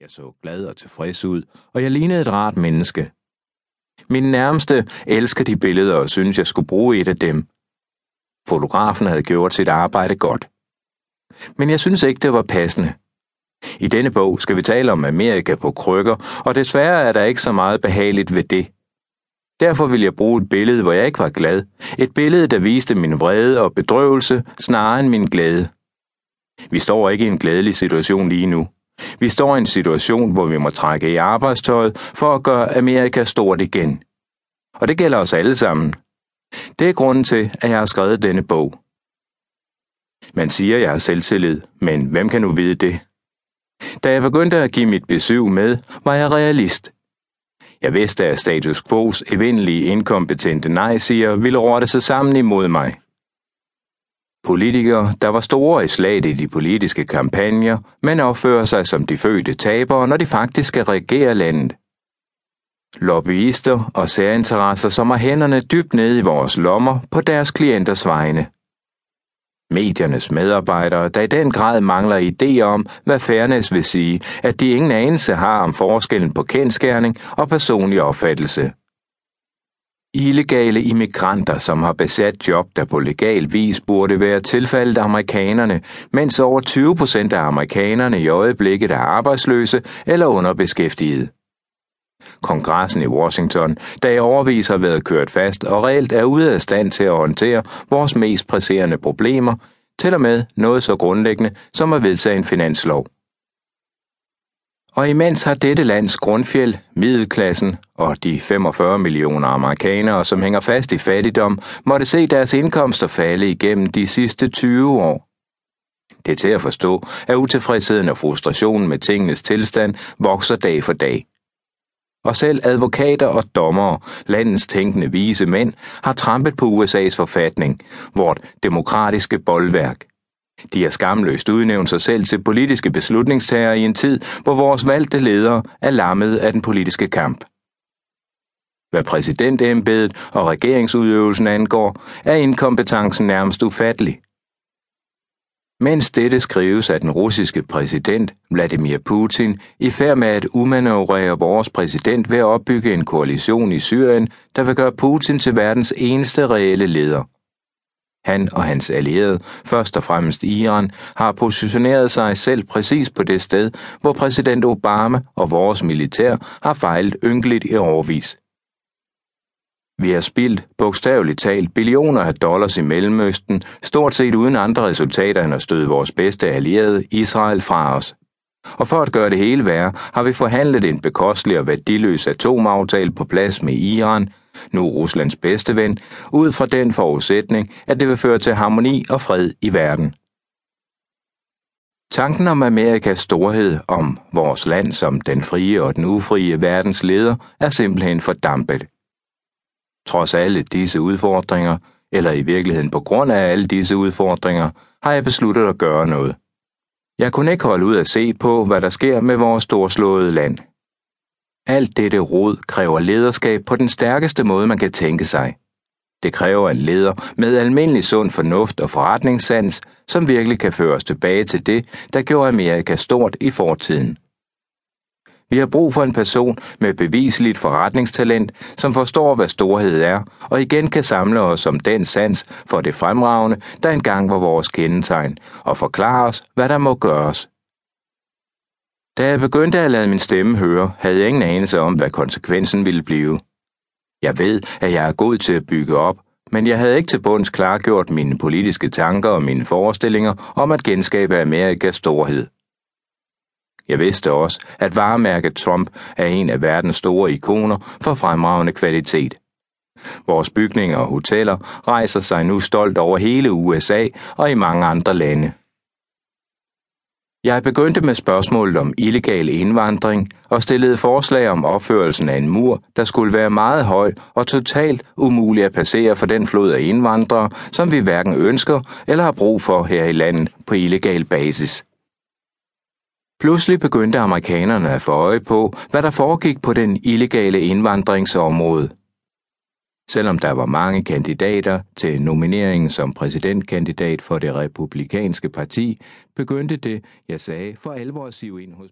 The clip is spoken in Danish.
Jeg så glad og tilfreds ud, og jeg lignede et rart menneske. Min nærmeste elsker de billeder og synes, jeg skulle bruge et af dem. Fotografen havde gjort sit arbejde godt. Men jeg synes ikke, det var passende. I denne bog skal vi tale om Amerika på krykker, og desværre er der ikke så meget behageligt ved det. Derfor vil jeg bruge et billede, hvor jeg ikke var glad. Et billede, der viste min vrede og bedrøvelse snarere end min glæde. Vi står ikke i en glædelig situation lige nu. Vi står i en situation, hvor vi må trække i arbejdstøjet for at gøre Amerika stort igen. Og det gælder os alle sammen. Det er grunden til, at jeg har skrevet denne bog. Man siger, jeg har selvtillid, men hvem kan nu vide det? Da jeg begyndte at give mit besøg med, var jeg realist. Jeg vidste, at status quo's evindelige inkompetente nej-siger ville rotte sig sammen imod mig. Politikere, der var store i slaget i de politiske kampagner, men opfører sig som de fødte tabere, når de faktisk skal regere landet. Lobbyister og særinteresser, som har hænderne dybt nede i vores lommer på deres klienters vegne. Mediernes medarbejdere, der i den grad mangler idéer om, hvad fairness vil sige, at de ingen anelse har om forskellen på kendskærning og personlig opfattelse. Illegale immigranter, som har besat job, der på legal vis burde være tilfældet amerikanerne, mens over 20 procent af amerikanerne i øjeblikket er arbejdsløse eller underbeskæftigede. Kongressen i Washington, der i overvis har været kørt fast og reelt er ude af stand til at håndtere vores mest presserende problemer, til og med noget så grundlæggende som at vedtage en finanslov. Og imens har dette lands grundfjeld, middelklassen og de 45 millioner amerikanere, som hænger fast i fattigdom, måtte se deres indkomster falde igennem de sidste 20 år. Det er til at forstå, at utilfredsheden og frustrationen med tingenes tilstand vokser dag for dag. Og selv advokater og dommere, landets tænkende vise mænd, har trampet på USA's forfatning, vort demokratiske boldværk. De har skamløst udnævnt sig selv til politiske beslutningstagere i en tid, hvor vores valgte ledere er lammet af den politiske kamp. Hvad præsidentembedet og regeringsudøvelsen angår, er inkompetencen nærmest ufattelig. Mens dette skrives af den russiske præsident Vladimir Putin i færd med at umanøvrere vores præsident ved at opbygge en koalition i Syrien, der vil gøre Putin til verdens eneste reelle leder. Han og hans allierede, først og fremmest Iran, har positioneret sig selv præcis på det sted, hvor præsident Obama og vores militær har fejlet ynkeligt i overvis. Vi har spildt, bogstaveligt talt, billioner af dollars i Mellemøsten, stort set uden andre resultater end at støde vores bedste allierede, Israel, fra os. Og for at gøre det hele værre, har vi forhandlet en bekostelig og værdiløs atomaftale på plads med Iran, nu Ruslands bedste ven, ud fra den forudsætning, at det vil føre til harmoni og fred i verden. Tanken om Amerikas storhed, om vores land som den frie og den ufrie verdens leder, er simpelthen fordampet. Trods alle disse udfordringer, eller i virkeligheden på grund af alle disse udfordringer, har jeg besluttet at gøre noget. Jeg kunne ikke holde ud at se på, hvad der sker med vores storslåede land. Alt dette rod kræver lederskab på den stærkeste måde, man kan tænke sig. Det kræver en leder med almindelig sund fornuft og forretningssans, som virkelig kan føre os tilbage til det, der gjorde Amerika stort i fortiden. Vi har brug for en person med beviseligt forretningstalent, som forstår, hvad storhed er, og igen kan samle os om den sans for det fremragende, der engang var vores kendetegn, og forklare os, hvad der må gøres. Da jeg begyndte at lade min stemme høre, havde jeg ingen anelse om, hvad konsekvensen ville blive. Jeg ved, at jeg er god til at bygge op, men jeg havde ikke til bunds klargjort mine politiske tanker og mine forestillinger om at genskabe Amerikas storhed. Jeg vidste også, at varemærket Trump er en af verdens store ikoner for fremragende kvalitet. Vores bygninger og hoteller rejser sig nu stolt over hele USA og i mange andre lande. Jeg begyndte med spørgsmålet om illegal indvandring og stillede forslag om opførelsen af en mur, der skulle være meget høj og totalt umulig at passere for den flod af indvandrere, som vi hverken ønsker eller har brug for her i landet på illegal basis. Pludselig begyndte amerikanerne at få øje på, hvad der foregik på den illegale indvandringsområde. Selvom der var mange kandidater til nomineringen som præsidentkandidat for det republikanske parti, begyndte det, jeg sagde, for alvor at sive ind hos